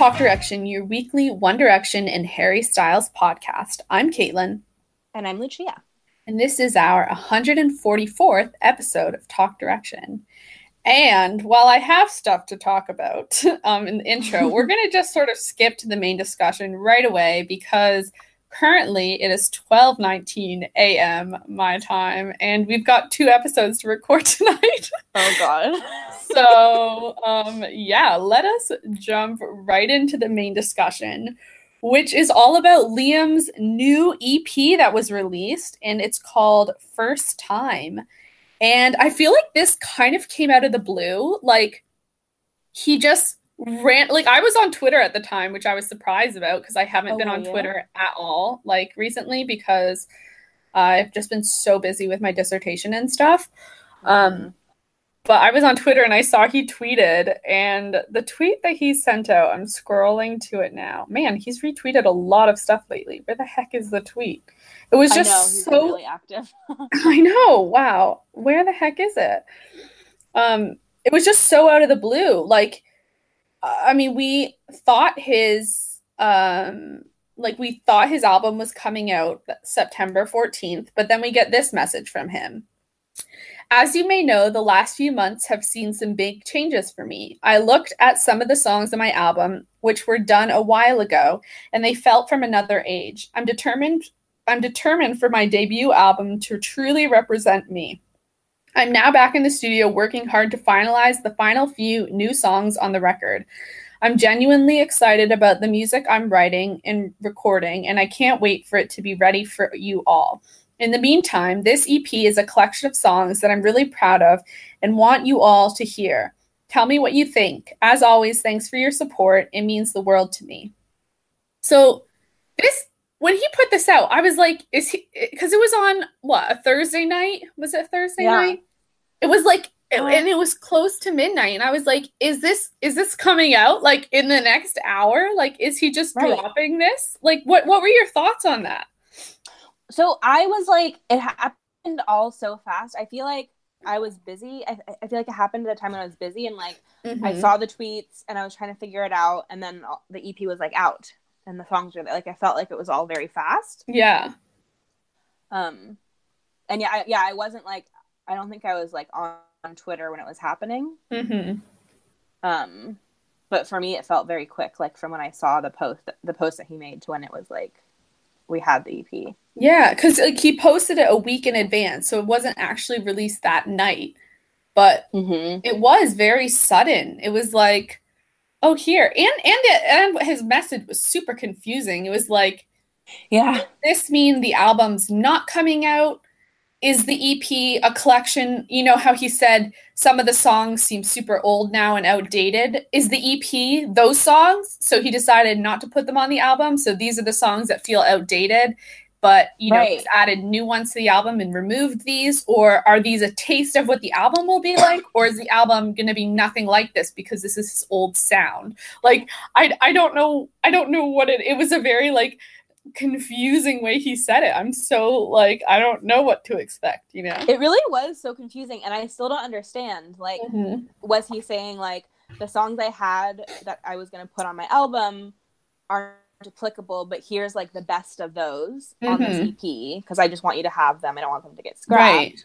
Talk Direction, your weekly One Direction and Harry Styles podcast. I'm Caitlin, And I'm Lucia. and this is our 144th episode of Talk Direction. And while I have stuff to talk about um, in the intro, we're going to just sort of skip to the main discussion right away because currently it is 12:19 a.m. my time, and we've got two episodes to record tonight. Oh God. so um yeah let us jump right into the main discussion which is all about liam's new ep that was released and it's called first time and i feel like this kind of came out of the blue like he just ran like i was on twitter at the time which i was surprised about because i haven't Oh, been on you? twitter at all like recently because i've just been so busy with my dissertation and stuff um but I was on Twitter and I saw he tweeted, and the tweet that he sent out, I'm scrolling to it now. Man, he's retweeted a lot of stuff lately. Where the heck is the tweet? It was I just know he's so. really active. I know. Wow. Where the heck is it? Um, it was just so out of the blue. Like, I mean, we thought his um like we thought his album was coming out September 14th, but then we get this message from him. As you may know, the last few months have seen some big changes for me. I looked at some of the songs on my album, which were done a while ago, and they felt from another age. I'm determined I'm determined for my debut album to truly represent me. I'm now back in the studio working hard to finalize the final few new songs on the record. I'm genuinely excited about the music I'm writing and recording, and I can't wait for it to be ready for you all. In the meantime, this EP is a collection of songs that I'm really proud of and want you all to hear. Tell me what you think. As always, thanks for your support. It means the world to me. So, this when he put this out, I was like, is he because it was on what, a Thursday night? Was it Thursday Yeah. night? It was like Uh. and it was close to midnight and I was like, is this is this coming out like in the next hour? Like is he just Right. dropping this? Like what what were your thoughts on that? So I was like, it happened all so fast. I feel like I was busy. I, I feel like it happened at a time when I was busy and like I Mhm. saw the tweets and I was trying to figure it out, and then the EP was like out and the songs were like I felt like it was all very fast. Yeah. Um, and yeah, I, yeah, I wasn't like I don't think I was like on, on Twitter when it was happening. hmm Um, but for me, it felt very quick. Like from when I saw the post, the post that he made to when it was like we had the EP. Yeah, because like he posted it a week in advance, so it wasn't actually released that night. But Mm-hmm. it was very sudden. It was like, oh, here, and and it, and his message was super confusing. It was like, Yeah. does this mean the album's not coming out? Is the EP a collection? You know how he said some of the songs seem super old now and outdated. Is the EP those songs? So he decided not to put them on the album. So these are the songs that feel outdated, but you know, Right. added new ones to the album and removed these. Or are these a taste of what the album will be like? Or is the album going to be nothing like this because this is his old sound? Like I I don't know I don't know what it. It was a very like confusing way he said it. I'm so like I don't know what to expect, you know. It really was so confusing, and I still don't understand. Like, Mhm. was he saying like the songs I had that I was gonna put on my album aren't applicable, but here's like the best of those on this EP because I just want you to have them. I don't want them to get scrapped. Right.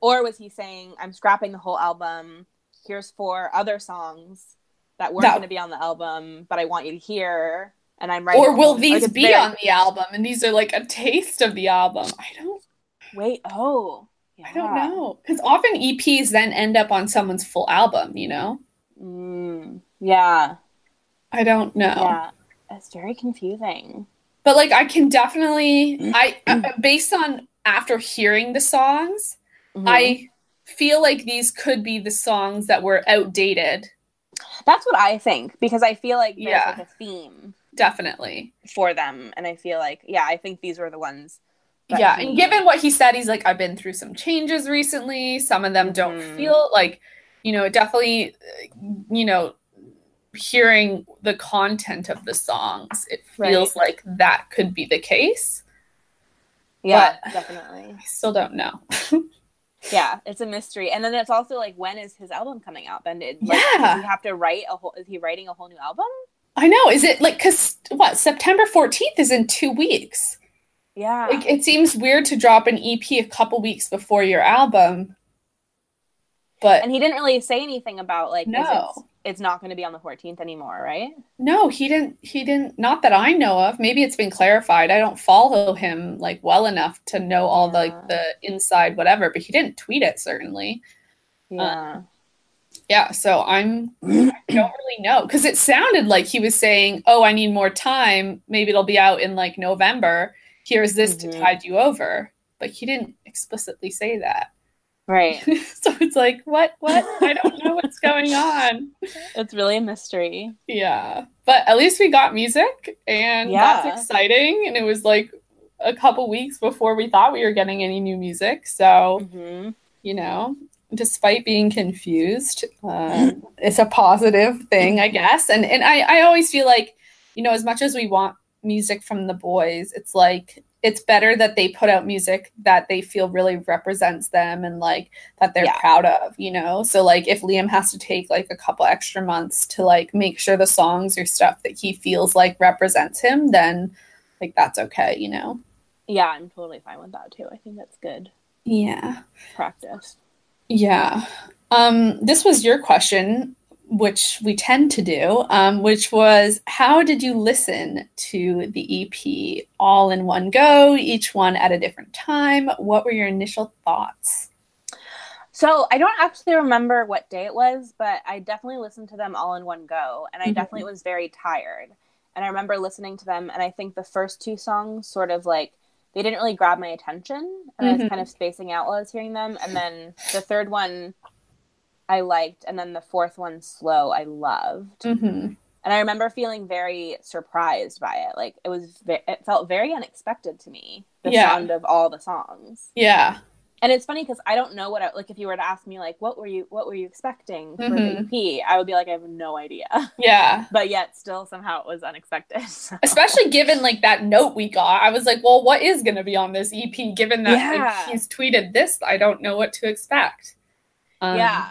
Or was he saying I'm scrapping the whole album? Here's four other songs that weren't That- going to be on the album, but I want you to hear. And I'm writing. Or will whole- these like, be very- on the album and these are like a taste of the album? I don't Wait. Oh. I don't know. Cuz often EPs then end up on someone's full album, you know? Mm, yeah. I don't know. Yeah. It's very confusing. But like I can definitely I uh, based on after hearing the songs, Mhm. I feel like these could be the songs that were outdated. That's what I think because I feel like there's Yeah. like a theme. definitely. for them. And I feel like, yeah, I think these were the ones. that yeah, he- and given what he said, he's like, I've been through some changes recently. Some of them don't Mhm. feel like, you know, definitely, uh, you know, hearing the content of the songs, it Right. feels like that could be the case. yeah, but- definitely. I still don't know. Yeah, it's a mystery. And then it's also like, when is his album coming out? Then did like, Yeah. does he have to write a whole? Is he writing a whole new album? I know. Is it like, because what, September 14th is in two weeks? Yeah, Like, it seems weird to drop an EP a couple weeks before your album. But and he didn't really say anything about like, No. It's, not going to be on the 14th anymore, right? No, he didn't. He didn't. Not that I know of. Maybe it's been clarified. I don't follow him like well enough to know all the like the inside whatever. But he didn't tweet it certainly. Yeah, Yeah. So I'm. I don't really know because it sounded like he was saying, "Oh, I need more time. Maybe it'll be out in like November. Here's this Mhm. to tide you over." But he didn't explicitly say that. Right. so it's like, what? What? I don't know what's going on. it's really a mystery. Yeah. But at least we got music and Yeah. that's exciting. And it was like a couple weeks before we thought we were getting any new music. So, hmm you know, despite being confused, um, it's a positive thing, I guess. And and I, I always feel like, you know, as much as we want music from the boys, it's like it's better that they put out music that they feel really represents them and like that they're Yeah. proud of, you know? So like if Liam has to take like a couple extra months to like make sure the songs or stuff that he feels like represents him, then like that's okay, you know? Yeah, I'm totally fine with that too. I think that's good Yeah. practice. Yeah. Um, this was your question, which we tend to do, um, which was how did you listen to the EP all in one go, each one at a different time? What were your initial thoughts? So I don't actually remember what day it was, but I definitely listened to them all in one go, and I Mhm. definitely was very tired. And I remember listening to them, and I think the first two songs sort of like they didn't really grab my attention, and I Mhm. was kind of spacing out while I was hearing them. And then the third one I liked, and then the fourth one, Slow, I loved. Mm-hmm. And I remember feeling very surprised by it. Like it was, ve- it felt very unexpected to me. The Yeah. sound of all the songs Yeah. and it's funny because I don't know what I, like if you were to ask me like what were you what were you expecting for Mhm. the EP, I would be like I have no idea, Yeah. but yet still somehow it was unexpected. So- Especially given like that note we got, I was like, well, what is going to be on this EP? Given that like, he's tweeted this, I don't know what to expect. Um, yeah,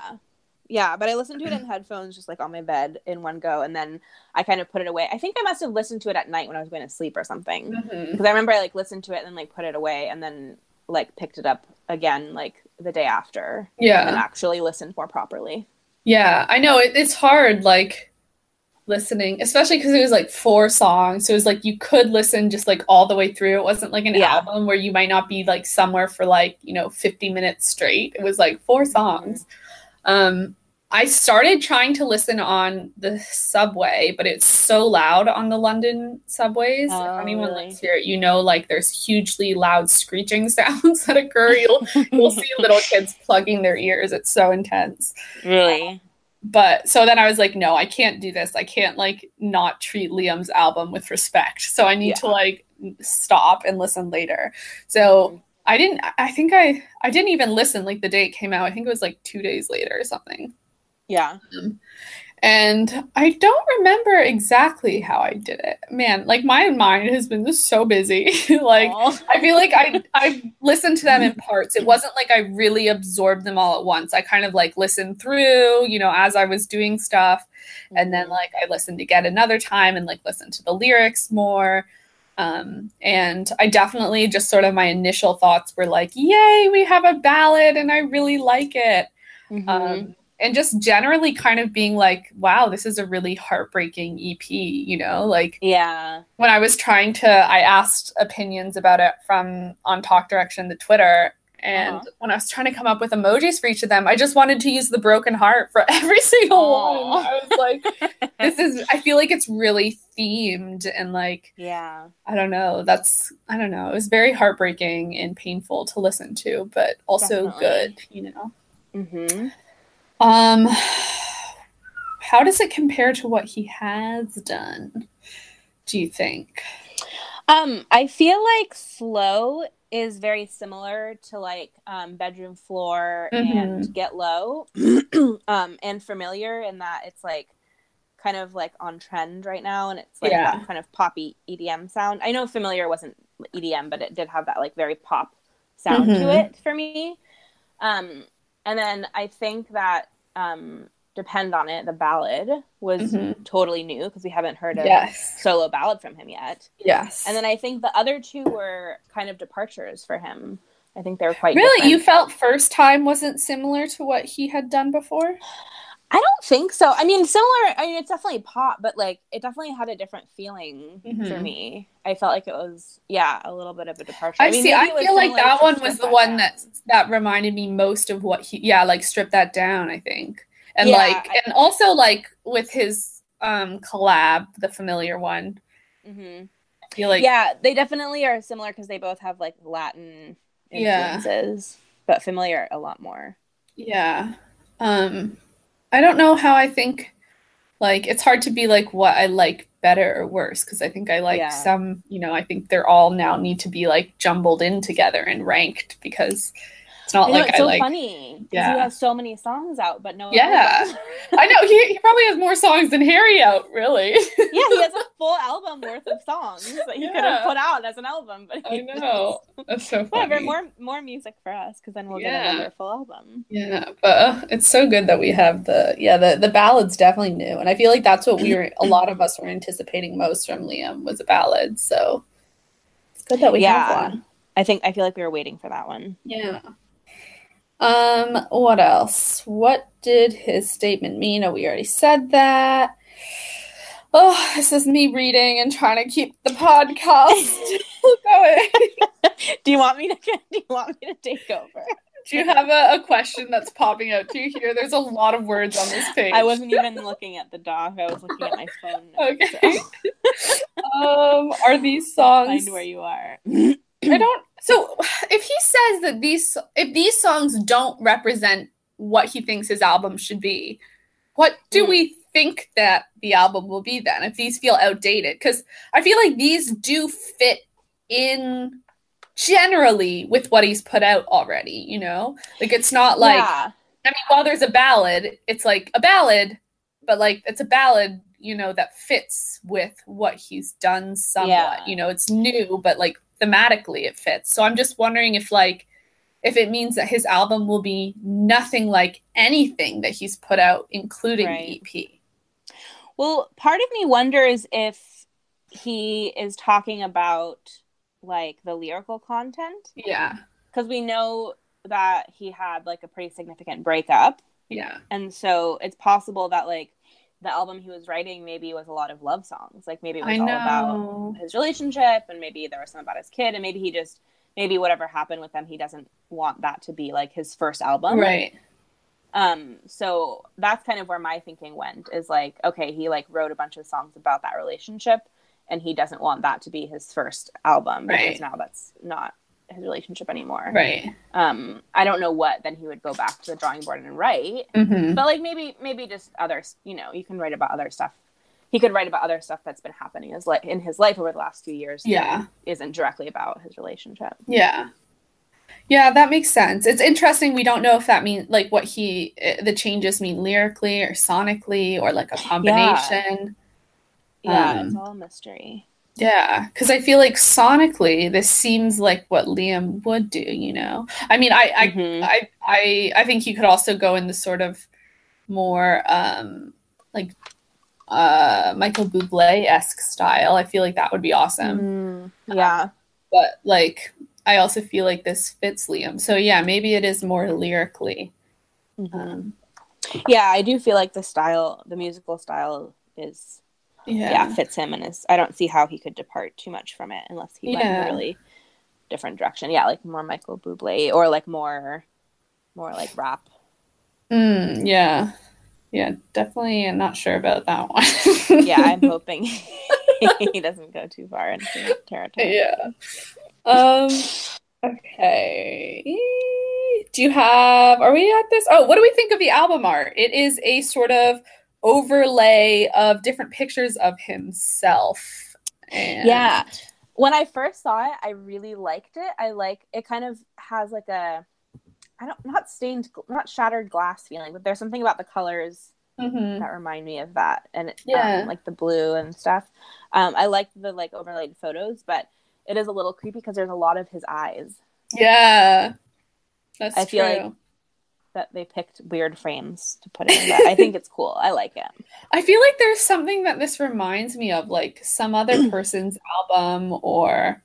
yeah. But I listened to it in headphones, just like on my bed in one go, and then I kind of put it away. I think I must have listened to it at night when I was going to sleep or something, mm-hmm. because I remember I like listened to it and then like put it away and then like picked it up again like the day after Yeah. and actually listened more properly. Yeah, I know it, it's hard like listening, especially because it was like four songs. So it was like you could listen just like all the way through. It wasn't like an Yeah. album where you might not be like somewhere for like, you know, 50 minutes straight. It was like four mm-hmm. songs. Um I started trying to listen on the subway, but it's so loud on the London subways. Oh, if anyone really? lives here, you know, like there's hugely loud screeching sounds that occur. You'll you'll see little kids plugging their ears. It's so intense Really? but so then I was like, no, I can't do this. I can't like not treat Liam's album with respect. So I need to like stop and listen later. So I didn't. I think I I didn't even listen like the day it came out. I think it was like two days later or something. Yeah. Um, and I don't remember exactly how I did it. Man, like my mind has been just so busy. like Aw. I feel like I I listened to them in parts. It wasn't like I really absorbed them all at once. I kind of like listened through, you know, as I was doing stuff, and then mm-hmm. like I listened again another time and like listened to the lyrics more. Um, and I definitely just sort of my initial thoughts were like, "Yay, we have a ballad, and I really like it." Mhm. Um, and just generally kind of being like, "Wow, this is a really heartbreaking EP," you know, like yeah. when I was trying to, I asked opinions about it from on Talk Direction, the Twitter. And Uh-huh. when I was trying to come up with emojis for each of them, I just wanted to use the broken heart for every single Aw. one. I was like, this is, I feel like it's really themed and like, Yeah. I don't know, that's, I don't know, it was very heartbreaking and painful to listen to, but also Definitely. good, you know? Mm-hmm. Um, how does it compare to what he has done? do you think? Um, I feel like slow is very similar to like um, bedroom floor Mm-hmm. and get low, um, and familiar in that it's like kind of like on trend right now, and it's like Yeah. that kind of poppy EDM sound. I know familiar wasn't EDM, but it did have that like very pop sound to Mhm. it for me. Um, and then I think that um, depend on it, the ballad was Mhm. totally new because we haven't heard a Yes. solo ballad from him yet. Yes. And then I think the other two were kind of departures for him. I think they were quite really, different. you felt first time wasn't similar to what he had done before? I don't think so. I mean, similar. I mean, it's definitely pop, but like it definitely had a different feeling for Mhm. me. I felt like it was, yeah, a little bit of a departure. I, mean, see. I feel like that one was the one that that reminded me most of what he. Yeah, like strip that down. I think, and Yeah, like, and also like with his um collab, the familiar one. mm-hmm. I feel like yeah, they definitely are similar because they both have like Latin Yeah. influences, but familiar a lot more. Yeah. Um I don't know how I think like it's hard to be like what I like better or worse because I think I like Yeah. some, you know, I think they're all now need to be like jumbled in together and ranked because it's not I know like it's so like funny. Yeah. he has so many songs out, but no. Yeah. I know he, he probably has more songs than Harry out, really. yeah, he has a full album worth of songs that he could have put out as an album, but I know. That's so funny. Whatever, more more music for us because then we'll Yeah. get another full album. Yeah, but uh, it's so good that we have the yeah the the ballad's definitely new, and I feel like that's what we were a lot of us were anticipating most from Liam was a ballad. So it's good that we Yeah. have one. I think I feel like we were waiting for that one. Yeah. Um. What else? What did his statement mean? Oh, we already said that. Oh, this is me reading and trying to keep the podcast going. do you want me to do you want me to take over? Do you have a, a question that's popping out to you here? There's a lot of words on this page. I wasn't even looking at the doc. I was looking at my phone. notes, Okay. um, are these so songs? Find where you are. I don't. So, if he says that these, if these songs don't represent what he thinks his album should be, what do Hmm. we think that the album will be then? If these feel outdated, because I feel like these do fit in generally with what he's put out already. You know, like it's not like yeah. I mean, while there's a ballad, it's like a ballad, but like it's a ballad, you know, that fits with what he's done somewhat. Yeah. You know, it's new, but like thematically it fits. So I'm just wondering if like if it means that his album will be nothing like anything that he's put out, including Right. the EP. Well, part of me wonders if he is talking about like the lyrical content Yeah. because we know that he had like a pretty significant breakup Yeah. and so it's possible that like the album he was writing maybe was a lot of love songs like maybe it was all about his relationship and maybe there was some about his kid and maybe he just maybe whatever happened with them he doesn't want that to be like his first album Right. um so that's kind of where my thinking went is like okay he like wrote a bunch of songs about that relationship and he doesn't want that to be his first album because Right. now that's not his relationship anymore Right. um i don't know what then he would go back to the drawing board and write hmm but like maybe maybe just other you know you can write about other stuff he could write about other stuff that's been happening in his life in his life over the last few years Yeah. isn't directly about his relationship Yeah. Yeah, that makes sense. It's interesting. We don't know if that means like what he uh, the changes mean lyrically or sonically or like a combination. yeah it's Um, all a mystery Yeah, because I feel like sonically this seems like what Liam would do. You know, I mean, I I Mhm. I, I I think he could also go in the sort of more um like uh Michael Bublé esque style. I feel like that would be awesome. Mm, yeah but like I also feel like this fits Liam. So yeah, maybe it is more lyrically. Mhm. Um, yeah i do feel like the style the musical style is yeah. yeah, fits him and is i don't see how he could depart too much from it unless he went in Yeah. a really different direction yeah like more michael bublé or like more more like rap Mm, yeah. Yeah, definitely I'm not sure about that one. yeah i'm hoping he doesn't go too far into territory yeah. Um okay. Do you have are we at this? Oh, what do we think of the album art? It is a sort of overlay of different pictures of himself. And Yeah. When I first saw it, I really liked it. I like it kind of has like a I don't not stained not shattered glass feeling, but there's something about the colors Mhm. that remind me of that and Yeah. um, like the blue and stuff. Um I like the like overlaid photos, but it is a little creepy because there's a lot of his eyes Yeah. That's I feel true. like- that they picked weird frames to put it in. I think it's cool. I like it. I feel like there's something that this reminds me of, like some other person's album or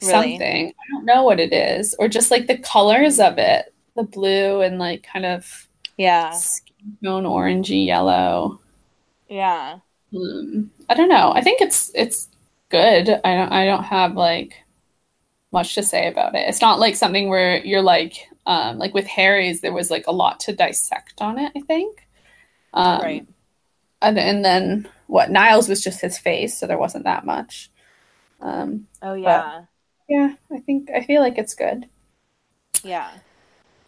Really? something. I don't know what it is, or just like the colors of it, the blue and like kind of Yeah. skin tone orangey yellow. Yeah. Um, I don't know. I think it's it's good. I don't I don't have like much to say about it. It's not like something where you're like um like with Harry's there was like a lot to dissect on it, I think. Um, Right. And, and then what Niall's was just his face, so there wasn't that much. Um Oh yeah. yeah, I think I feel like it's good. Yeah.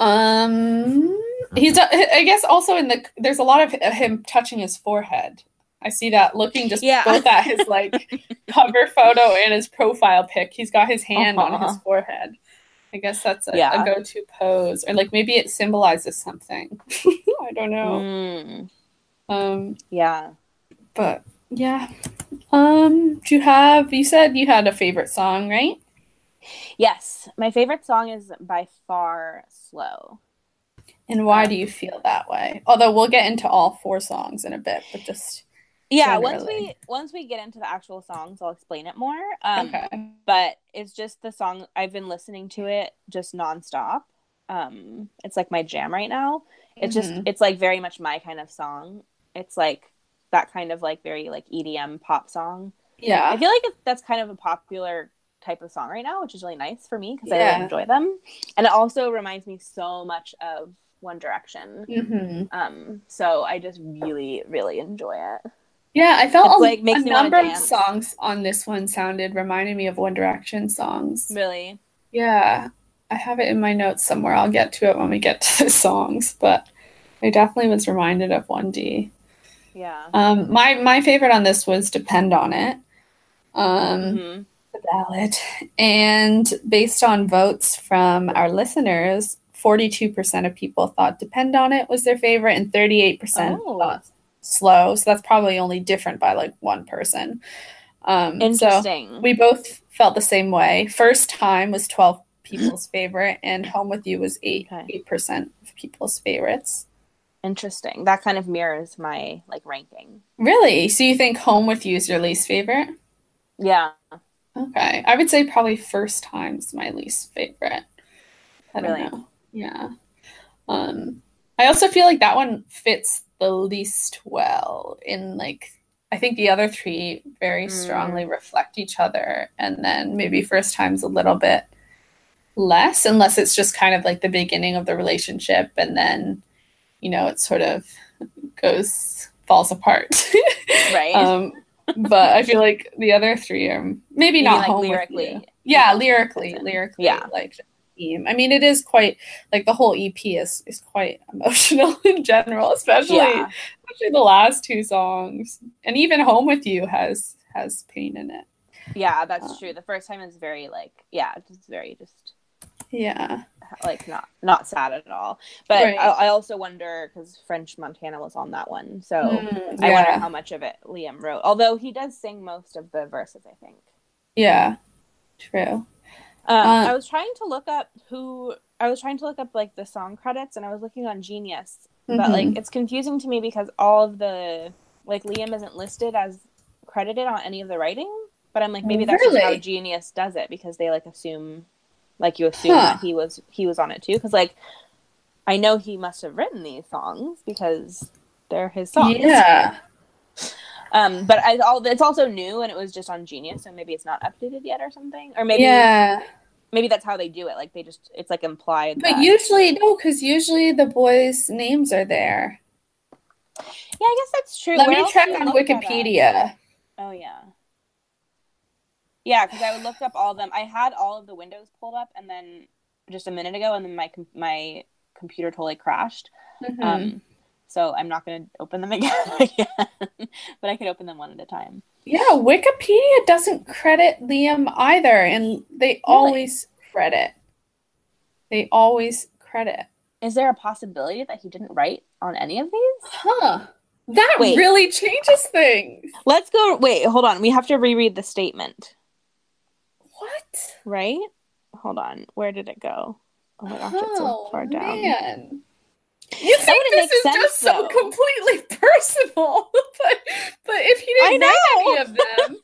Um, he's. I guess also in the there's a lot of him touching his forehead. I see that looking just Yeah. both at his like cover photo and his profile pic. He's got his hand on his Uh-huh. forehead. I guess that's a, Yeah. a go-to pose, or like maybe it symbolizes something. I don't know. Mm. Um, Yeah. but yeah. Um, do you have? You said you had a favorite song, right? Yes. My favorite song is by far Slow. And why Um, do you feel that way? Although we'll get into all four songs in a bit, but just Yeah, once we once we get into the actual songs, I'll explain it more. Um okay. but it's just the song I've been listening to it just nonstop. Um it's like my jam right now. It's just Mhm. it's like very much my kind of song. It's like that kind of like very like EDM pop song. Yeah. I feel like it, that's kind of a popular type of song right now, which is really nice for me because I really enjoy them. And it also reminds me so much of One Direction. hmm Um, so I just really, really enjoy it. Yeah, I felt It's, like, a number of songs on this one sounded reminded me of One Direction songs. Really? Yeah, I have it in my notes somewhere. I'll get to it when we get to the songs, but I definitely was reminded of 1D. Yeah. Um, my my favorite on this was "Depend on It," um, Mhm. the ballad, and based on votes from our listeners, forty-two percent of people thought "Depend on It" was their favorite, and thirty-eight percent Oh. thought "Slow." So that's probably only different by like one person. Um, so Interesting. we both felt the same way. First time was 12 people's favorite, and Home with You was 8 Okay. 8% of people's favorites. Interesting. That kind of mirrors my like ranking. Really? So you think Home with You is your least favorite? Yeah. Okay. I would say probably First Time's my least favorite. I don't Really? know. Yeah. Um, I also feel like that one fits the least well in like I think the other three very Mm. strongly reflect each other, and then maybe first time's a little bit less, unless it's just kind of like the beginning of the relationship, and then you know it sort of goes falls apart. Right. um, but I feel like the other three are maybe not like, lyrically? Yeah, lyrically, lyrically, Yeah. like theme. I mean, it is quite like the whole EP is is quite emotional in general, especially yeah. especially the last two songs, and even "Home with You" has has pain in it. Yeah, that's Uh, true. The first time is very like yeah, it's very just Yeah, like not not sad at all. But Right. I, I also wonder because French Montana was on that one, so Mm, I wonder how much of it Liam wrote. Although he does sing most of the verses, I think. yeah, true. Um, Uh, I was trying to look up who I was trying to look up like the song credits, and I was looking on Genius, but Mhm. like it's confusing to me because all of the like Liam isn't listed as credited on any of the writing. But I'm like maybe that's just how Genius does it because they like assume like you assume Huh. that he was he was on it too because like I know he must have written these songs because they're his songs. yeah, Um, but I, all, it's also new and it was just on Genius, so maybe it's not updated yet or something, or maybe yeah. maybe that's how they do it. Like they just it's like implied. But that- usually no, because usually the boys' names are there. yeah, I guess that's true. Let Where me check on look that up? Wikipedia. Oh yeah, yeah, because I would look up all of them. I had all of the windows pulled up, and then just a minute ago, and then my com- my computer totally crashed. Mhm. Um, so I'm not going to open them again, again. but I could open them one at a time. Yeah, Wikipedia doesn't credit Liam either, and they always credit. They always credit. Is there a possibility that he didn't write on any of these? Huh. That Wait. really changes things. Let's go. Wait, hold on. We have to reread the statement, What? right? Hold on. Where did it go? Oh my gosh, it's so Oh, far down. man. You think this is sense, just so completely personal, but but if he didn't I write any of them,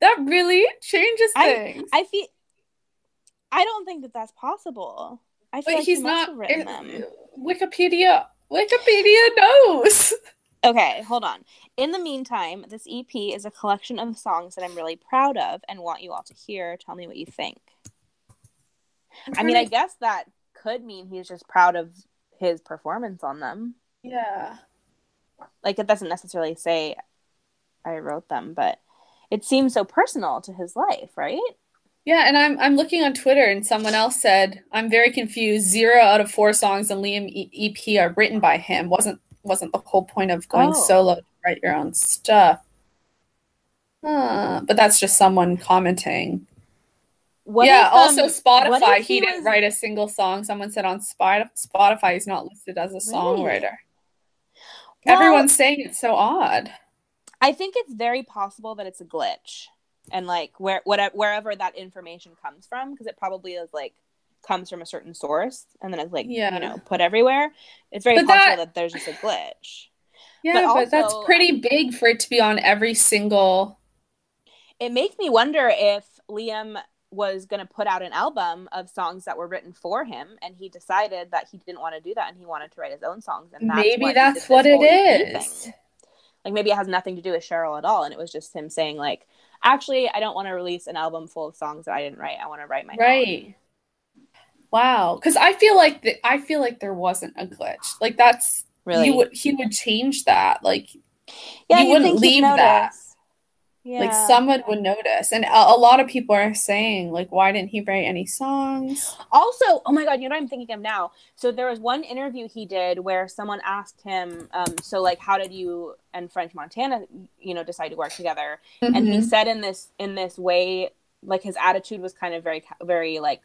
that really changes I- things. I feel. I don't think that that's possible. I feel but like he's he not. written it- them. Wikipedia. Wikipedia knows. Okay, hold on. In the meantime, this EP is a collection of songs that I'm really proud of and want you all to hear. Tell me what you think. I mean, I guess that could mean he's just proud of his performance on them. yeah. Like, it doesn't necessarily say I wrote them, but it seems so personal to his life, right? Yeah, and I'm I'm looking on Twitter, and someone else said I'm very confused. Zero out of four songs on Liam E- EP are written by him. wasn't wasn't the whole point of going Oh. solo to write your own stuff? Huh, but that's just someone commenting. What yeah. if, um, also, Spotify. if He, he didn't write a single song. Someone said on Spotify he's not listed as a songwriter. Well- Everyone's saying it's so odd. I think it's very possible that it's a glitch, and like where whatever wherever that information comes from, because it probably is like comes from a certain source, and then it's like Yeah. you know put everywhere. It's very But possible that- that... there's just a glitch. Yeah, But but, that's pretty big for it to be on every single. It makes me wonder if Liam was going to put out an album of songs that were written for him, and he decided that he didn't want to do that, and he wanted to write his own songs. And that's Maybe what that's what it is. thing. Like maybe it has nothing to do with Cheryl at all, and it was just him saying like, actually, I don't want to release an album full of songs that I didn't write. I want to write my own. Right. Wow, because I feel like the, I feel like there wasn't a glitch. Like that's Really? he would he would change that. Like yeah, you wouldn't leave that. Yeah. like someone would notice, and a, a lot of people are saying like, why didn't he write any songs? Also, oh my god, you know what I'm thinking of now? So there was one interview he did where someone asked him, um, so like, how did you and French Montana, you know, decide to work together? And he Mhm. said in this in this way, like his attitude was kind of very very like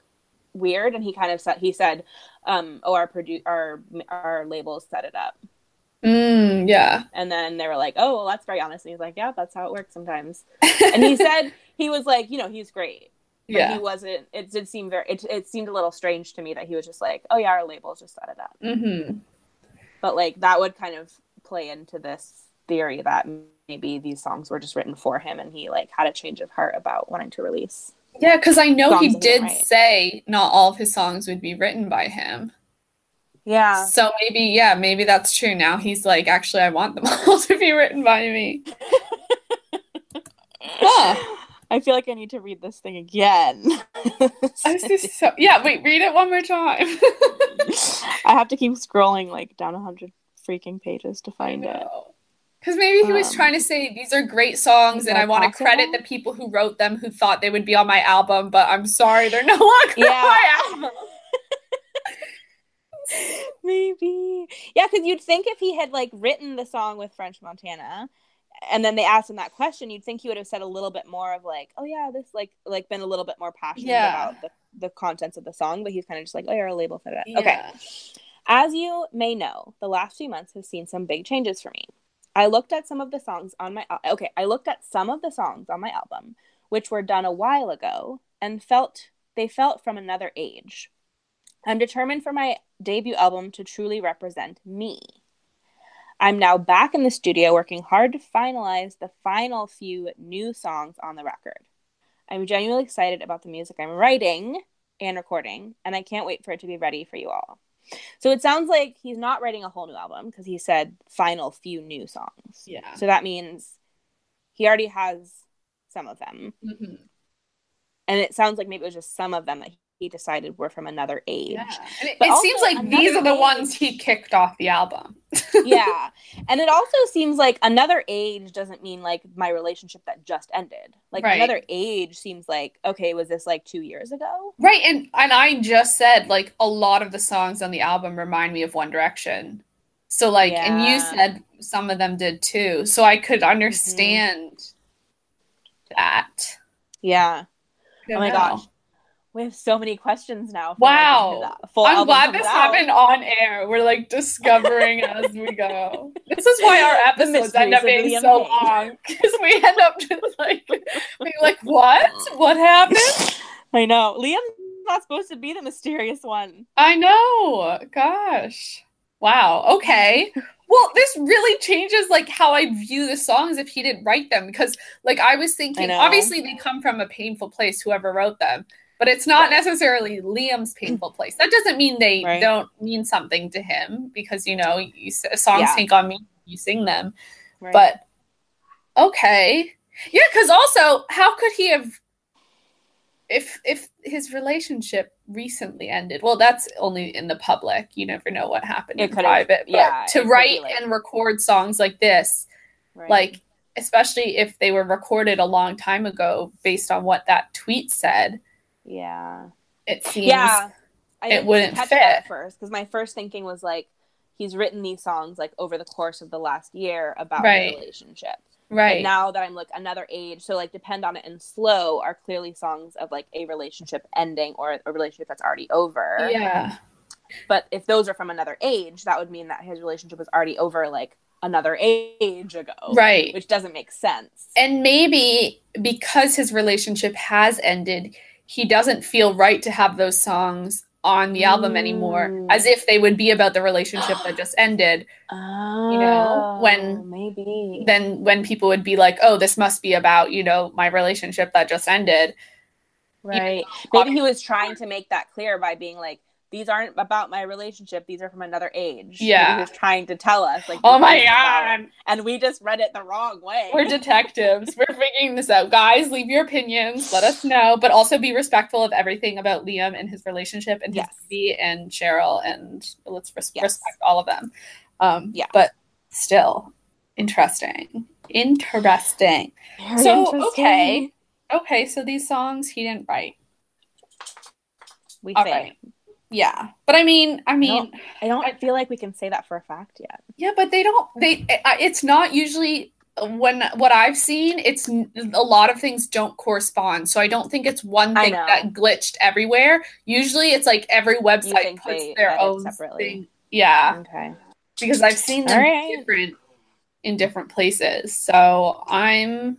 weird, and he kind of said he said, um, oh, our produ- our our labels set it up, Mm, yeah, and then they were like, oh, well, that's very honest, and he's like, yeah, that's how it works sometimes. And he said he was like, you know, he's great. But yeah. he wasn't. It did seem very. It, it seemed a little strange to me that he was just like, "Oh yeah, our labels just set it up." hmm But like that would kind of play into this theory that maybe these songs were just written for him, and he like had a change of heart about wanting to release. Yeah, because I know he did say not all of his songs would be written by him. Yeah, So maybe, yeah, maybe that's true. Now he's like, actually, I want them all to be written by me. Huh. I feel like I need to read this thing again. I was just so yeah. Wait, read it one more time. I have to keep scrolling like down a hundred freaking pages to find it. Because maybe he was Um, trying to say these are great songs, and I want to credit the people who wrote them who thought they would be on my album. But I'm sorry, they're no longer Yeah. on my album. Maybe. Yeah, because you'd think if he had like written the song with French Montana and then they asked him that question, you'd think he would have said a little bit more of like, oh yeah, this like like been a little bit more passionate Yeah. about the, the contents of the song, but he's kind of just like, oh, you're a label for that. Okay. As you may know, the last few months have seen some big changes for me. I looked at some of the songs on my okay, I looked at some of the songs on my album which were done a while ago and felt they felt from another age. I'm determined for my debut album to truly represent me. I'm now back in the studio working hard to finalize the final few new songs on the record. I'm genuinely excited about the music I'm writing and recording, and I can't wait for it to be ready for you all. So it sounds like he's not writing a whole new album because he said final few new songs. Yeah. So that means he already has some of them. Mhm. And it sounds like maybe it was just some of them that he decided were from another age. Yeah. It, it seems like these are the age- ones he kicked off the album. yeah. And it also seems like another age doesn't mean like my relationship that just ended. Like Right. another age seems like, okay, was this like two years ago? Right, and and I just said like a lot of the songs on the album remind me of One Direction. So like, and you said some of them did too. So I could mm-hmm. understand that. Yeah. Oh my know. gosh. We have so many questions now. Wow. I'm glad this out. happened on air. We're like discovering as we go. This is why our episodes end up being so long because we end up just like being like, "What? What happened?" I know. Liam's not supposed to be the mysterious one. I know. Gosh. Wow. Okay. Well, this really changes like how I view the songs if he didn't write them because like I was thinking know. obviously they come from a painful place whoever wrote them, but it's not necessarily Liam's painful place. That doesn't mean they Right. don't mean something to him because you know, you, songs Yeah. take on me you sing them. Right. But okay. Yeah, cuz also how could he have if if his relationship recently ended, well, that's only in the public. You never know what happened It in private. But yeah, to write like- and record songs like this, Right. like especially if they were recorded a long time ago, based on what that tweet said, yeah. it seems yeah. I it wouldn't catch that at fit. first because my first thinking was like he's written these songs like over the course of the last year about Right. relationship. right. But now that I'm like another age, so like depend on it and slow are clearly songs of like a relationship ending or a relationship that's already over. yeah. But if those are from another age, that would mean that his relationship was already over like another age ago. Right. Which doesn't make sense. And maybe because his relationship has ended, he doesn't feel right to have those songs on the album anymore, Mm. as if they would be about the relationship that just ended. Oh, know, when- maybe Then when people would be like, "Oh, this must be about you know my relationship that just ended." right. Maybe he was trying to make that clear by being like, "These aren't about my relationship. These are from another age." Yeah. he was trying to tell us like, Oh my god, and we just read it the wrong way. we're detectives. we're figuring this out, guys. Leave your opinions. Let us know, but also be respectful of everything about Liam and his relationship and his Yes. and Cheryl, and let's res- Yes. respect all of them. Um, Yeah. but still interesting. Interesting. Very so interesting. okay, okay. So these songs he didn't write. we All think. right. Yeah, but I mean, I mean, I don't I, feel like we can say that for a fact yet. yeah, but they don't. They. It's not usually when what I've seen. It's a lot of things don't correspond. So I don't think it's one thing that glitched everywhere. Usually, it's like every website puts they their own separately. thing. Yeah, Okay. because I've seen them right. different in different places. So I'm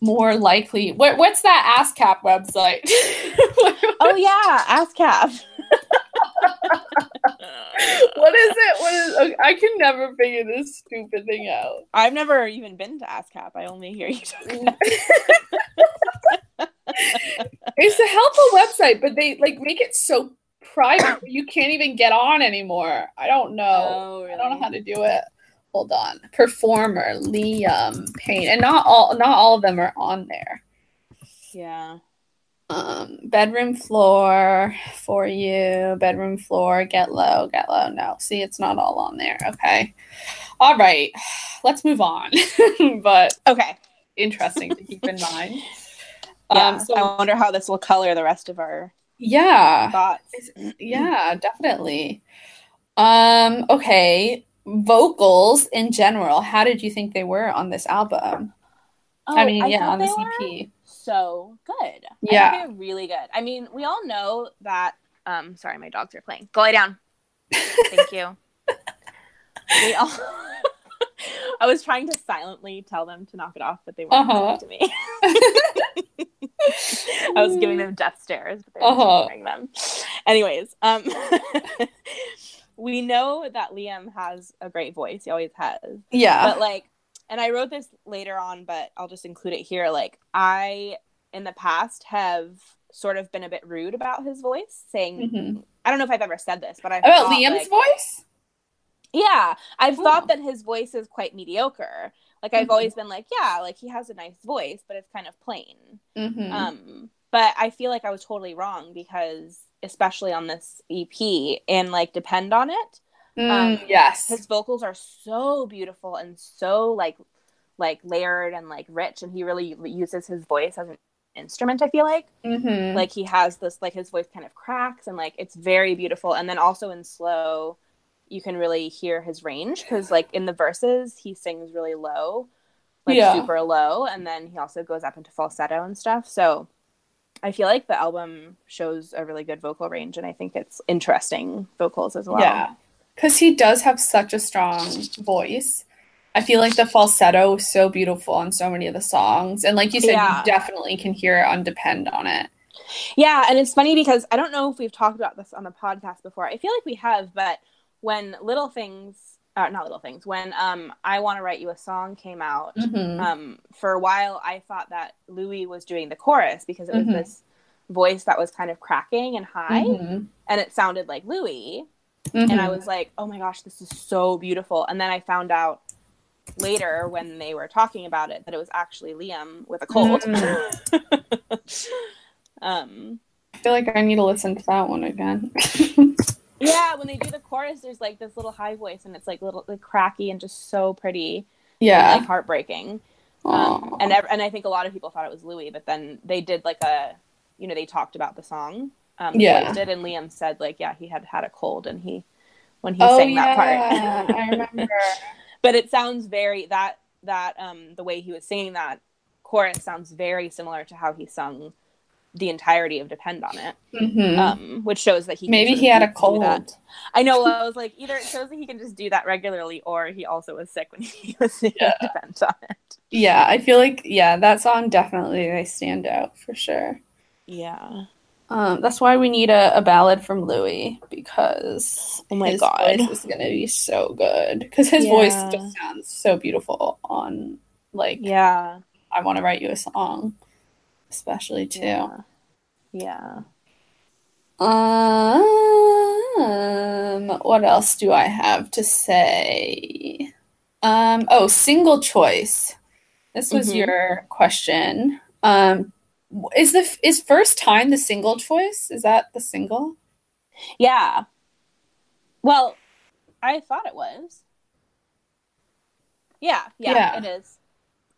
more likely. What, what's that ASCAP website? Oh yeah, ASCAP. what is it? What is? Okay, I can never figure this stupid thing out. I've never even been to ASCAP. I only hear you talk. It's a helpful website, but they like make it so private you can't even get on anymore. I don't know. Oh, really? I don't know how to do it. Hold on. Performer Liam Payne, and not all not all of them are on there. Yeah. Um, bedroom floor for you. Bedroom floor. Get low. Get low. No, see, it's not all on there. Okay. All right. Let's move on. but Okay. interesting to keep in mind. Yeah. Um, so I wonder how this will color the rest of our yeah. thoughts. Yeah, definitely. Um, okay. Vocals in general, how did you think they were on this album? I mean, yeah, Oh, on this EP. So good. Yeah. I really good. I mean, we all know that. Um, sorry, my dogs are playing. Go lay down. Thank you. we all. I was trying to silently tell them to knock it off, but they weren't Uh-huh. listening to me. I was giving them death stares, but they were Uh-huh. ignoring them. Anyways, um, we know that Liam has a great voice. He always has Yeah. but like and i wrote this later on but i'll just include it here like i in the past have sort of been a bit rude about his voice saying Mhm. i don't know if i've ever said this but i've About thought, Liam's like- voice? yeah i've Oh. thought that his voice is quite mediocre like i've Mhm. always been like yeah like he has a nice voice but it's kind of plain Mhm. um but i feel like i was totally wrong because especially on this ep and like depend on it Mm, um, yes. his vocals are so beautiful and so like like layered and like rich and he really uses his voice as an instrument i feel like Mhm. like he has this like his voice kind of cracks and like it's very beautiful and then also in slow you can really hear his range because like in the verses he sings really low, like Yeah. super low, and then he also goes up into falsetto and stuff. So I feel like the album shows a really good vocal range, and I think it's interesting vocals as well. Yeah. Because he does have such a strong voice. I feel like the falsetto is so beautiful on so many of the songs. And like you said, Yeah. you definitely can hear it on Depend on it. Yeah, and it's funny because I don't know if we've talked about this on the podcast before. I feel like we have, but when Little Things, uh, not Little Things, when um, I Want to Write You a Song came out, Mhm. um, for a while I thought that Louis was doing the chorus because it was Mhm. this voice that was kind of cracking and high, Mhm. and it sounded like Louis. And I was like, oh my gosh, this is so beautiful. And then I found out later when they were talking about it that it was actually Liam with a cold. um, I feel like I need to listen to that one again. Yeah, when they do the chorus, there's like this little high voice, and it's like little like cracky and just so pretty, yeah. like heartbreaking. Um, and ev- and I think a lot of people thought it was Louis, but then they did like a, you know, they talked about the song. Um, Yeah. did, and Liam said like, yeah, he had had a cold, and he when he oh, sang yeah. that part. I remember. but it sounds very that that um the way he was singing that chorus sounds very similar to how he sung the entirety of Depend on It, Mhm. um, which shows that he Maybe he had a cold. that. I know. I was like, either it shows that he can just do that regularly, or he also was sick when he was Yeah. Depend on It. Yeah, I feel like yeah, that song definitely they stand out for sure. Yeah. Um, that's why we need a, a ballad from Louis because Oh my his God. voice is gonna be so good because his voice just sounds so beautiful on like Yeah. I want to write you a song, especially too. Yeah. Yeah. Um, what else do I have to say? Um, oh, single choice. This was Mhm. your question. Um, is the is first time the single choice? Is that the single? Yeah. Well, I thought it was. Yeah, yeah, Yeah. it is.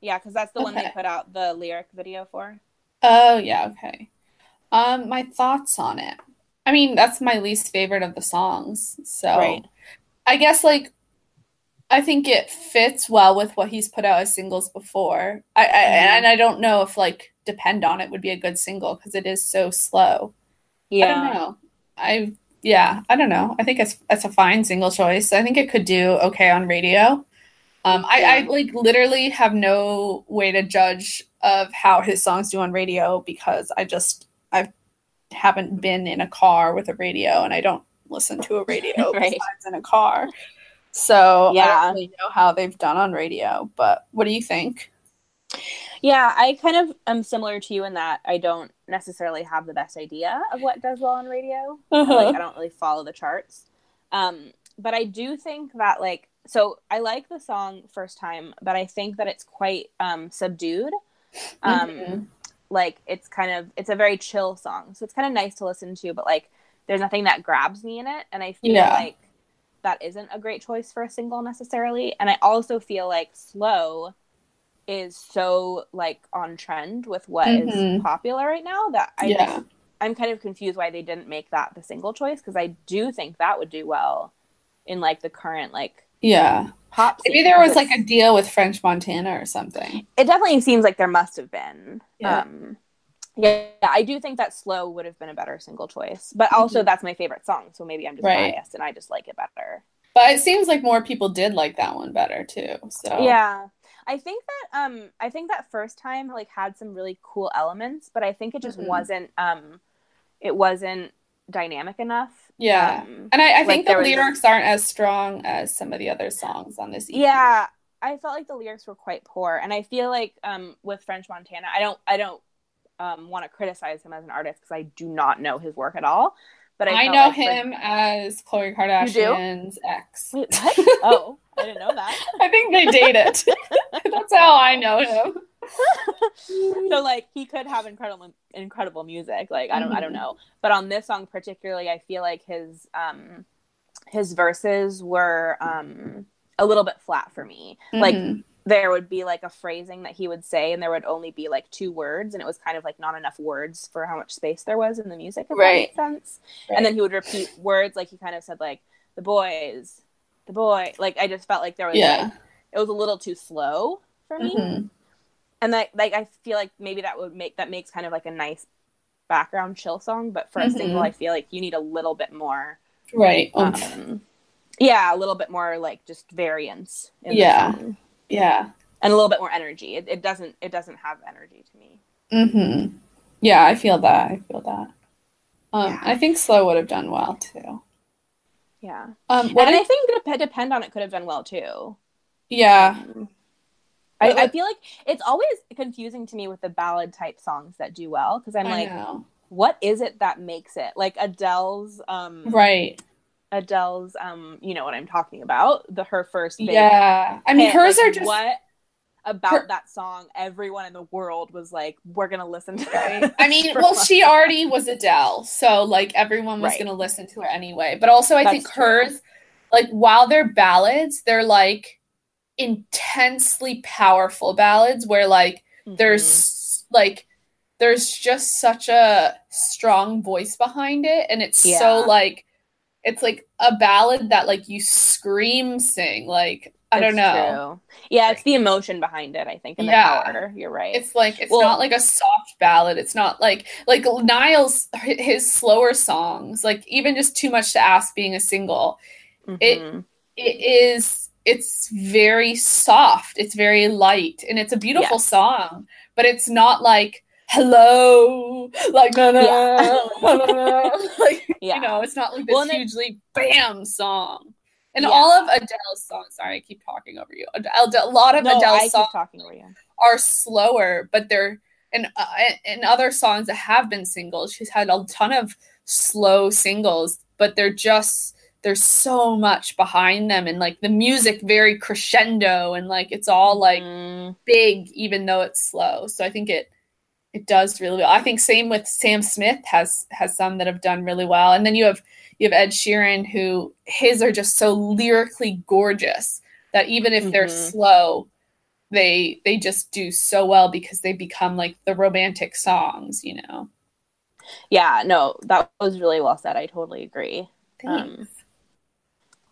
Yeah, because that's the one they put out the lyric video for. Oh yeah, okay. Um, my thoughts on it. I mean, that's my least favorite of the songs. So Right. I guess like I think it fits well with what he's put out as singles before. I, I Mhm. and I don't know if like depend on it would be a good single because it is so slow. Yeah. I don't know. I yeah, I don't know. I think it's it's a fine single choice. I think it could do okay on radio. Um, I, I like literally have no way to judge of how his songs do on radio because I just I haven't been in a car with a radio and I don't listen to a radio Right. besides in a car. So I Yeah. don't really know how they've done on radio. But what do you think? Yeah, I kind of am similar to you in that I don't necessarily have the best idea of what does well on radio. Uh-huh. Like I don't really follow the charts. Um, but I do think that like so I like the song first time, but I think that it's quite um subdued. Um Mhm. like it's kind of it's a very chill song. So it's kind of nice to listen to, but like there's nothing that grabs me in it and I feel Yeah. like that isn't a great choice for a single necessarily. And I also feel like slow is so like on trend with what is Mhm. popular right now that I Yeah. just I'm kind of confused why they didn't make that the single choice because I do think that would do well in like the current like Yeah. pop. Maybe there was like a deal with French Montana or something. It definitely seems like there must have been. Yeah. Um, yeah, I do think that slow would have been a better single choice, but also that's my favorite song, so maybe I'm just Mm-hmm. Right. biased and I just like it better. But it seems like more people did like that one better too. So Yeah. I think that um I think that first time like had some really cool elements, but I think it just Mhm. wasn't um it wasn't dynamic enough. Yeah. Um, And I, I Like, think the was- lyrics aren't as strong as some of the other songs on this EP. yeah, I felt like the lyrics were quite poor, and I feel like um with French Montana, I don't I don't um want to criticize him as an artist because I do not know his work at all. But I, I know like him as Khloe Kardashian's ex. Wait, what? oh, I didn't know that. I think they dated. That's how I know him. so like he could have incredible incredible music like i don't i don't Mhm. know but on this song particularly i feel like his um his verses were um a little bit flat for me like Mhm. there would be like a phrasing that he would say and there would only be like two words and it was kind of like not enough words for how much space there was in the music if that Right. makes sense Right. and then he would repeat words like he kind of said like the boys the boy. Like I just felt like there was Yeah. like, it was a little too slow for me. Mhm. And that like I feel like maybe that would make that makes kind of like a nice background chill song, but for a Mhm. single I feel like you need a little bit more Right. um, yeah, a little bit more like just variance in Yeah. the yeah. And a little bit more energy. It, it doesn't it doesn't have energy to me. Mm-hmm. Yeah, I feel that. I feel that. Um, Yeah. I think Slow would have done well too. Yeah. Um, what and I did, think Dep- Depend on It could have done well too. yeah, Um, I, I feel like it's always confusing to me with the ballad type songs that do well because I'm like, what is it that makes it? Like Adele's, um, Right. Adele's, um, you know what I'm talking about? The her first, big Yeah. I mean, hit. hers Like, are just what about her- that song? Everyone in the world was like, we're gonna listen to it. I mean, well, she already was Adele, so like everyone was Right. going to listen to her anyway. But also, I That's think true. hers, like, while they're ballads, they're like intensely powerful ballads where like Mhm. there's like there's just such a strong voice behind it and it's Yeah. so like it's like a ballad that like you scream sing like i don't know true. Yeah, it's the emotion behind it. I think, and the Yeah. power. You're right. it's like it's Well- not like a soft ballad it's not like like Niall's his slower songs like even just too much to ask being a single it- Mhm. it is it's very soft it's very light and it's a beautiful Yes. song but it's not like hello like no no Yeah. like Yeah. you know it's not like this Well, hugely bam song and Yeah. all of adele's songs sorry i keep talking over you Adele, a lot of no, adele's songs talking over you. are slower, but they're and uh, and other songs that have been singles. She's had a ton of slow singles, but they're just there's so much behind them and like the music very crescendo and like it's all like Mm, big even though it's slow. So I think it it does really well. I think same with Sam Smith has has some that have done really well. And then you have you have Ed Sheeran who his are just so lyrically gorgeous that even if they're Mhm. slow they they just do so well because they become like the romantic songs, you know. yeah, no, that was really well said. I totally agree. Um,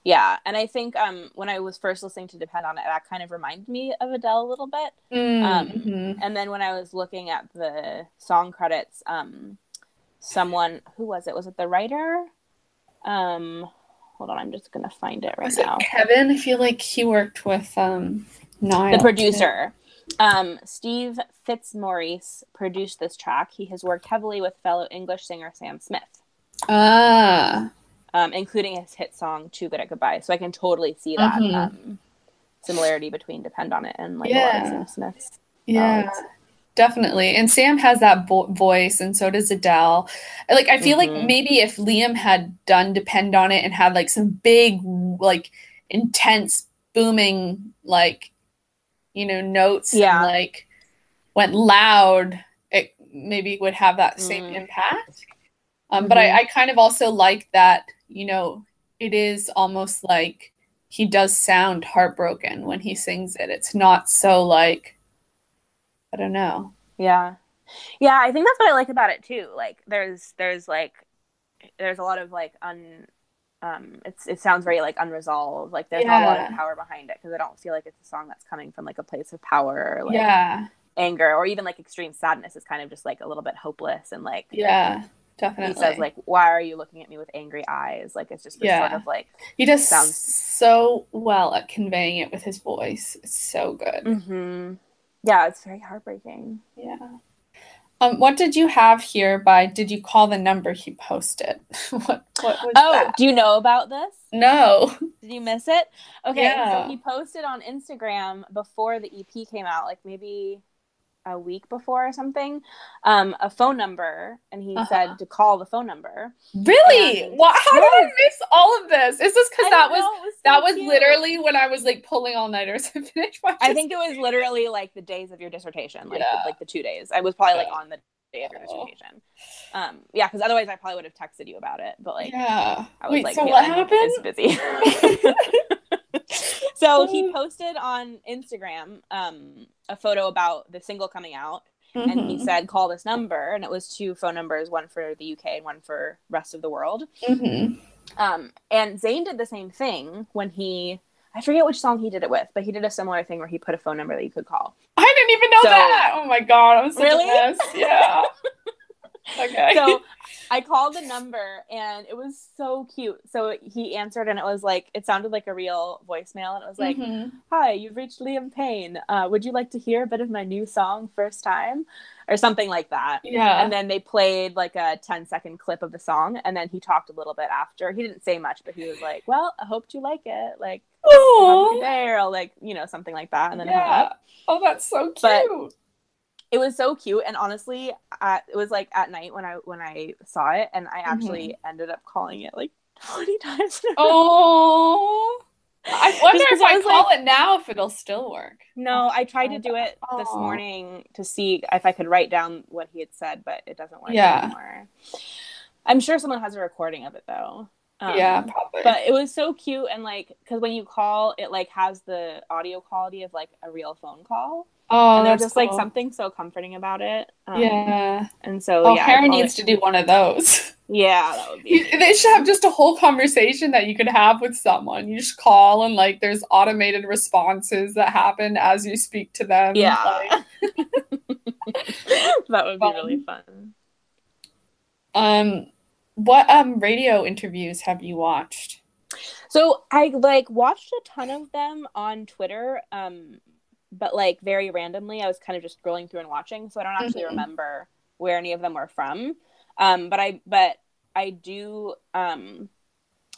Yeah, and I think um, when I was first listening to Depend on It, that kind of reminded me of Adele a little bit. um, Mhm. And then when I was looking at the song credits, um, someone who was it? Was it the writer? Um, hold on, I'm just gonna find it right Was it now. Kevin? I feel like he worked with um Niall. the producer. Um, Steve Fitzmaurice produced this track. He has worked heavily with fellow English singer Sam Smith, Ah. Um, including his hit song "Too Good at Goodbye." So I can totally see that Mhm. um, similarity between "Depend on It" and like Yeah. Sam Smith's. Yeah, ballads. definitely. And Sam has that vo- voice, and so does Adele. Like, I feel like Mhm. maybe if Liam had done "Depend on It" and had like some big, like intense, booming, like you know, notes, Yeah. and like went loud, it maybe would have that same Mm. impact. Um, but I, Mhm. I kind of also like that. You know, it is almost like he does sound heartbroken when he sings it. It's not so like I don't know. Yeah. Yeah, I think that's what I like about it too. Like there's there's like there's a lot of like un um it's it sounds very like unresolved. Like there's not a lot of power behind it because I don't feel like it's a song that's coming from like a place of power or like yeah, anger or even like extreme sadness. It's kind of just like a little bit hopeless and like yeah, he says like why are you looking at me with angry eyes? Like it's just this Yeah. sort of like he does sounds- so well at conveying it with his voice. It's so good. mhm. Yeah, it's very heartbreaking. Yeah. Um, what did you have here by did you call the number he posted? what what Oh, that? do you know about this? No. Did you miss it? Okay, Yeah. so he posted on Instagram before the EP came out, like maybe a week before or something, um, a phone number, and he Uh-huh. said to call the phone number. Really? And- Why how did I miss all of this? Is this because that was was so that was cute. literally when I was like pulling all nighters to finish my I think it was literally like the days of your dissertation, like Yeah. like the two days. I was probably like on the day of your Oh. dissertation. Um, yeah, because otherwise I probably would have texted you about it. But like, Yeah. I was Wait, like, so what happened? It's busy. so he posted on Instagram um, a photo about the single coming out, and he Mhm. said, "Call this number," and it was two phone numbers, one for the UK and one for rest of the world. Mhm. Um, and Zayn did the same thing when he, I forget which song he did it with, but he did a similar thing where he put a phone number that you could call. I didn't even know So- that. Oh my god, I'm such Really? Yeah. okay. So I called the number and it was so cute. So he answered and it was like, it sounded like a real voicemail. And it was like, Mhm. Hi, you've reached Liam Payne. Uh, would you like to hear a bit of my new song, First Time? Or something like that. yeah. And then they played like a 10 second clip of the song. And then he talked a little bit after. He didn't say much, but he was like, Well, I hoped you like it. Like, good day, or like, you know, something like that. And then yeah. Oh, that's so cute. But- it was so cute and honestly uh, it was like at night when i when i saw it and i actually ended up calling it like 20 times in a row. oh. I wonder if I I was call it now if it'll still work. no i tried to do it this morning to see if i could write down what he had said but it doesn't work Yeah. anymore i'm sure someone has a recording of it though Um, yeah, probably. but it was so cute and like because when you call it like has the audio quality of like a real phone call oh, and there's just like something so comforting about it um, Yeah. and so Oh, yeah I Karen needs it- to do one of those. yeah that would be You- they should have just a whole conversation that you could have with someone. You just call and like there's automated responses that happen as you speak to them. Yeah. Like, that would be really fun. um what um radio interviews have you watched? So I like watched a ton of them on Twitter, um, but like very randomly. I was kind of just scrolling through and watching, so I don't actually Mhm. remember where any of them were from. Um, but I but I do um,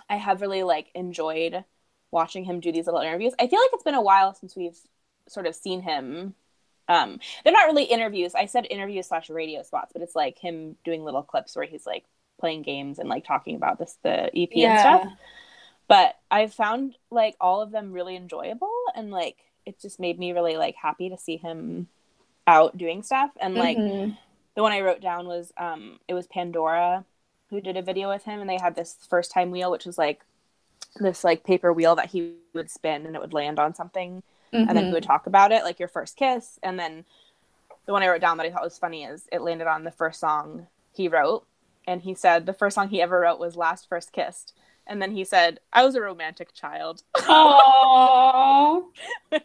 I have really like enjoyed watching him do these little interviews. I feel like it's been a while since we've sort of seen him. Um, they're not really interviews. I said interviews slash radio spots, but it's like him doing little clips where he's like playing games and like talking about this the EP and stuff but I've found like all of them really enjoyable and like it just made me really like happy to see him out doing stuff. And like Mhm. the one I wrote down was um it was Pandora who did a video with him and they had this first time wheel which was like this like paper wheel that he would spin and it would land on something and then he would talk about it like your first kiss. And then the one I wrote down that I thought was funny is it landed on the first song he wrote. And he said the first song he ever wrote was last first kissed and then he said I was a romantic child which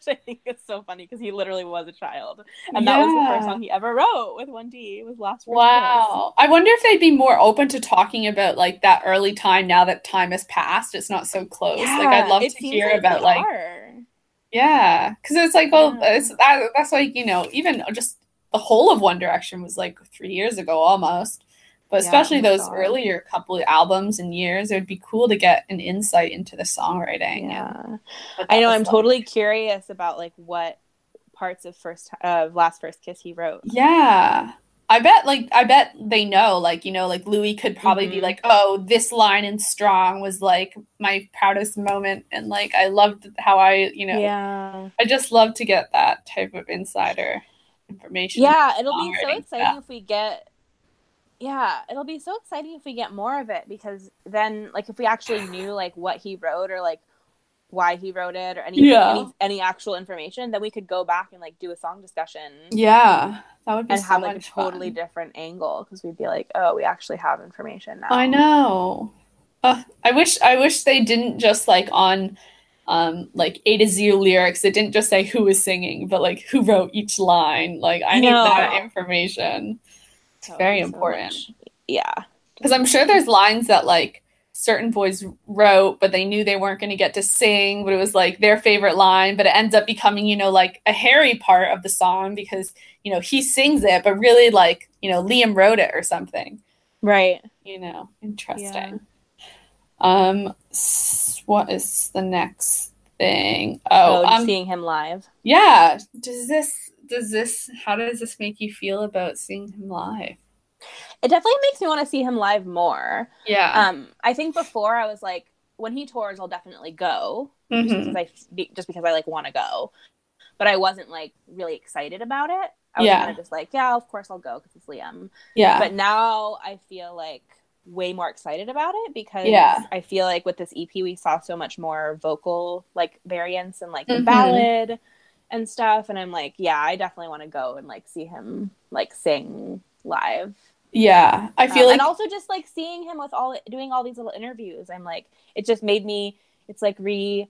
I think is so funny because he literally was a child and that was the first song he ever wrote with one D It was last Wow. I wonder if they'd be more open to talking about like that early time now that time has passed. It's not so close. kiss. like I'd love to hear about like are. yeah, because it's like well, Yeah. it's that, that's like you know even just the whole of One Direction was like three years ago almost. But Yeah, especially oh those God. earlier couple of albums and years, it would be cool to get an insight into the songwriting. yeah. I know I'm like. totally curious about like what parts of first of last first kiss he wrote. Yeah. I bet like I bet they know like you know like Louis could probably be Mhm. like oh this line in strong was like my proudest moment and like I loved how I you know Yeah. I just love to get that type of insider information. Yeah, it'll be so exciting yeah. if we get yeah, it'll be so exciting if we get more of it because then like if we actually knew like what he wrote or like why he wrote it or anything Yeah. any, any actual information, then we could go back and like do a song discussion Yeah. That would be and so have like a totally fun. different angle because we'd be like, oh, we actually have information now. I know. Uh, I wish I wish they didn't just like on um like A to Z lyrics. it didn't just say who was singing, but like who wrote each line. Like I need that information. It's very so important. much- yeah. Because I'm sure there's lines that like certain boys wrote, but they knew they weren't going to get to sing, but it was like their favorite line, but it ends up becoming, you know, like a Harry part of the song because, you know, he sings it, but really like, you know, Liam wrote it or something, Right. you know, interesting. Um, what is the next thing? Oh, Oh, um, seeing him live. yeah. Does this, does this, how does this make you feel about seeing him live? It definitely makes me want to see him live more. Yeah. Um, I think before I was like, when he tours, I'll definitely go just Mhm. because I just because I like want to go. But I wasn't like really excited about it. I was Yeah. kind of just like, yeah, of course I'll go because it's Liam. Yeah. But now I feel like way more excited about it because Yeah. I feel like with this EP we saw so much more vocal like variants and like the Mhm. ballad and stuff and I'm like, yeah, I definitely want to go and like see him like sing live. Yeah, I feel Um, like and also just like seeing him with all doing all these little interviews, I'm like, it just made me. It's like re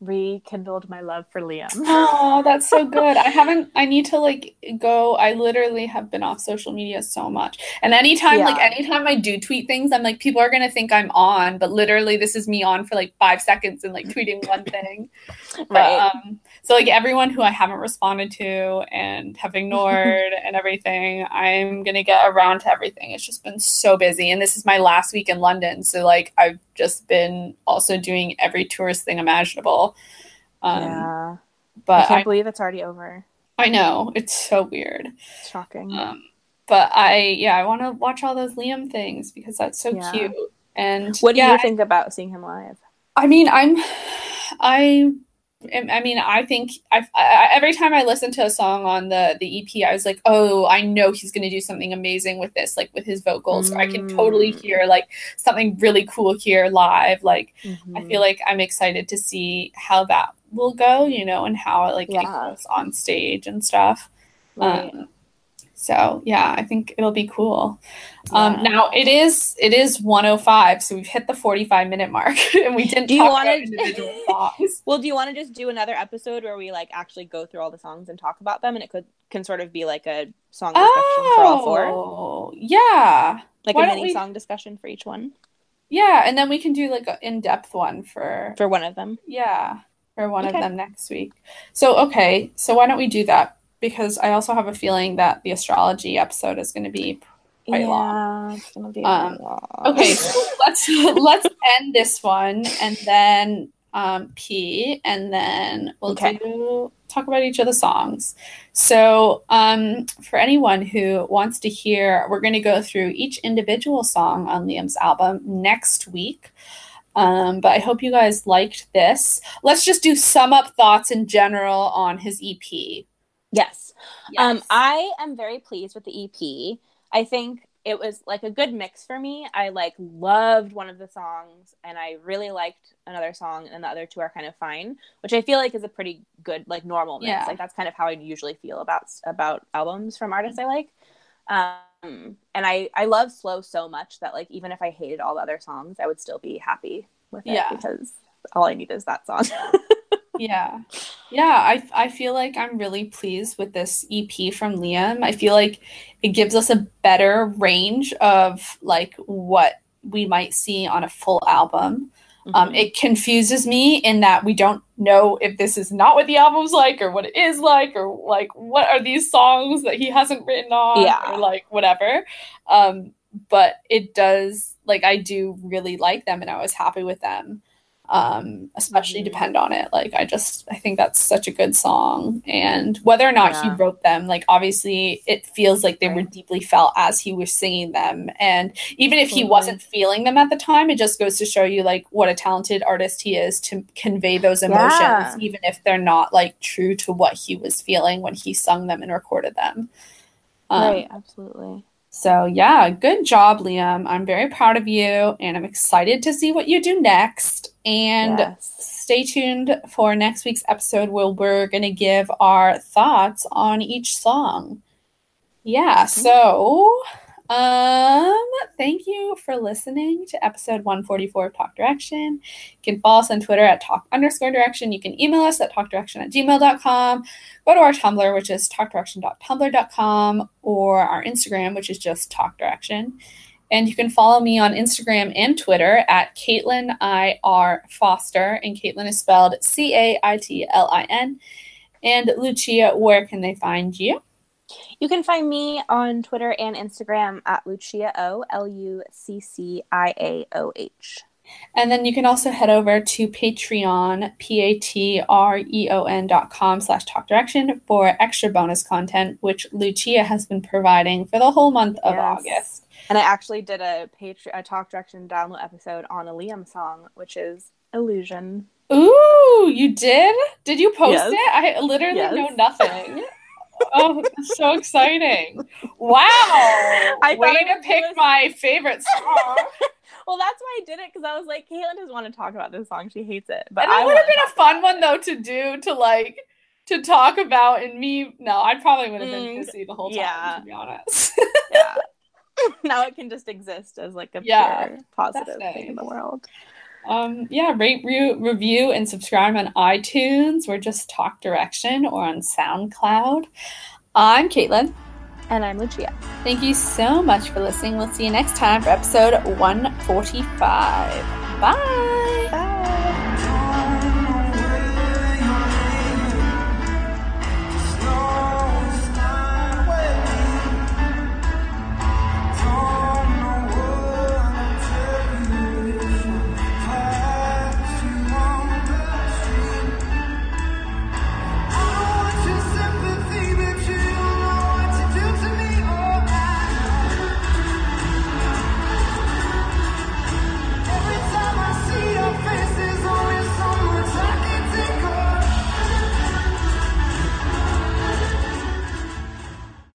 rekindled my love for Liam. Oh, that's so good. I haven't I need to like go I literally have been off social media so much. And anytime like anytime I do tweet things, I'm like people are going to think I'm on, but literally this is me on for like 5 seconds and like tweeting one thing. But, Right. um so like everyone who I haven't responded to and have ignored and everything, I'm going to get around to everything. It's just been so busy and this is my last week in London, so like I've just been also doing every tourist thing imaginable. Um yeah, I but can't I, believe it's already over. I know it's so weird. It's shocking. Um, but I yeah, I want to watch all those Liam things because that's so Yeah. cute. And what do yeah, you think about seeing him live? I mean, I'm I I mean, I think I, I every time I listen to a song on the the EP, I was like, oh, I know he's going to do something amazing with this, like with his vocals. Or I can totally Mm. hear like something really cool here live. Like I Mm-hmm. feel like I'm excited to see how that will go, you know, and how like it Yeah. goes on stage and stuff. Right. Um, so yeah, I think it'll be cool. Yeah. Um, now it is it is 105, so we've hit the 45 minute mark, and we didn't Do you talk wanna- individual songs. Well, do you want to just do another episode where we like actually go through all the songs and talk about them, and it could can sort of be like a song discussion for all four? yeah, like why a mini we- song discussion for each one yeah, and then we can do like an in depth one for for one of them. yeah for one Okay. of them next week. So okay, so why don't we do that? Because I also have a feeling that the astrology episode is going to be Quite yeah, long. it's gonna be Um, long. Okay, so let's let's end this one and then um P and then we'll Okay. do talk about each of the songs. So um for anyone who wants to hear, we're gonna go through each individual song on Liam's album next week. Um, but I hope you guys liked this. Let's just do sum up thoughts in general on his EP. Yes. Um, I am very pleased with the EP. I think it was like a good mix for me. I like loved one of the songs and I really liked another song and the other two are kind of fine, which I feel like is a pretty good like normal mix. Yeah. Like that's kind of how I usually feel about about albums from artists I like. Um and I I love slow so much that like even if I hated all the other songs, I would still be happy with it Yeah. because all I need is that song. Yeah. Yeah, I I feel like I'm really pleased with this EP from Liam. I feel like it gives us a better range of like what we might see on a full album. Um, Mhm. it confuses me in that we don't know if this is not what the album's like or what it is like or like what are these songs that he hasn't written on Yeah. or like whatever. Um, but it does like I do really like them and I was happy with them. Um, especially Mhm. depend on it. Like I just I think that's such a good song. And whether or not he wrote them, like obviously it feels like they were deeply felt as he was singing them. And even if he wasn't feeling them at the time, it just goes to show you like what a talented artist he is to convey those emotions, Yeah. even if they're not like true to what he was feeling when he sung them and recorded them. Um, right, absolutely. So yeah, good job, Liam. I'm very proud of you, and I'm excited to see what you do next. And yes. stay tuned for next week's episode where we're going to give our thoughts on each song. Yeah, mm-hmm. so um thank you for listening to episode 144 of Talk Direction. You can follow us on Twitter at talk underscore direction. You can email us at talkdirection at gmail.com. Go to our Tumblr, which is talkdirection.tumblr.com, or our Instagram, which is just Talk Direction. And you can follow me on Instagram and Twitter at Caitlin I R Foster, and Caitlin is spelled C A I T L I N. And Lucia, where can they find you? You can find me on Twitter and Instagram at Lucia O L U C C I A O H. And then you can also head over to Patreon, P-A-T-R-E-O-N dot com slash talk direction for extra bonus content, which Lucia has been providing for the whole month of Yes. August. And I actually did a Patreon a Talk Direction download episode on a Liam song, which is Illusion. Ooh, you did? Did you post Yes. it? I literally Yes. know nothing. oh, so exciting. Wow. I Way to pick just- my favorite song. Well, that's why I did it because I was like, Caitlin doesn't want to talk about this song; she hates it. But and that would have been a fun one though to do to like to talk about and me no, I probably would have been Mm, busy the whole time, yeah. to be honest. Yeah. now it can just exist as like a Yeah, pure positive that's thing in the world. Um, yeah, rate, re- review, and subscribe on iTunes or just Talk Direction or on SoundCloud. I'm Caitlin. And I'm Lucia. Thank you so much for listening. We'll see you next time for episode 145. Bye. Bye.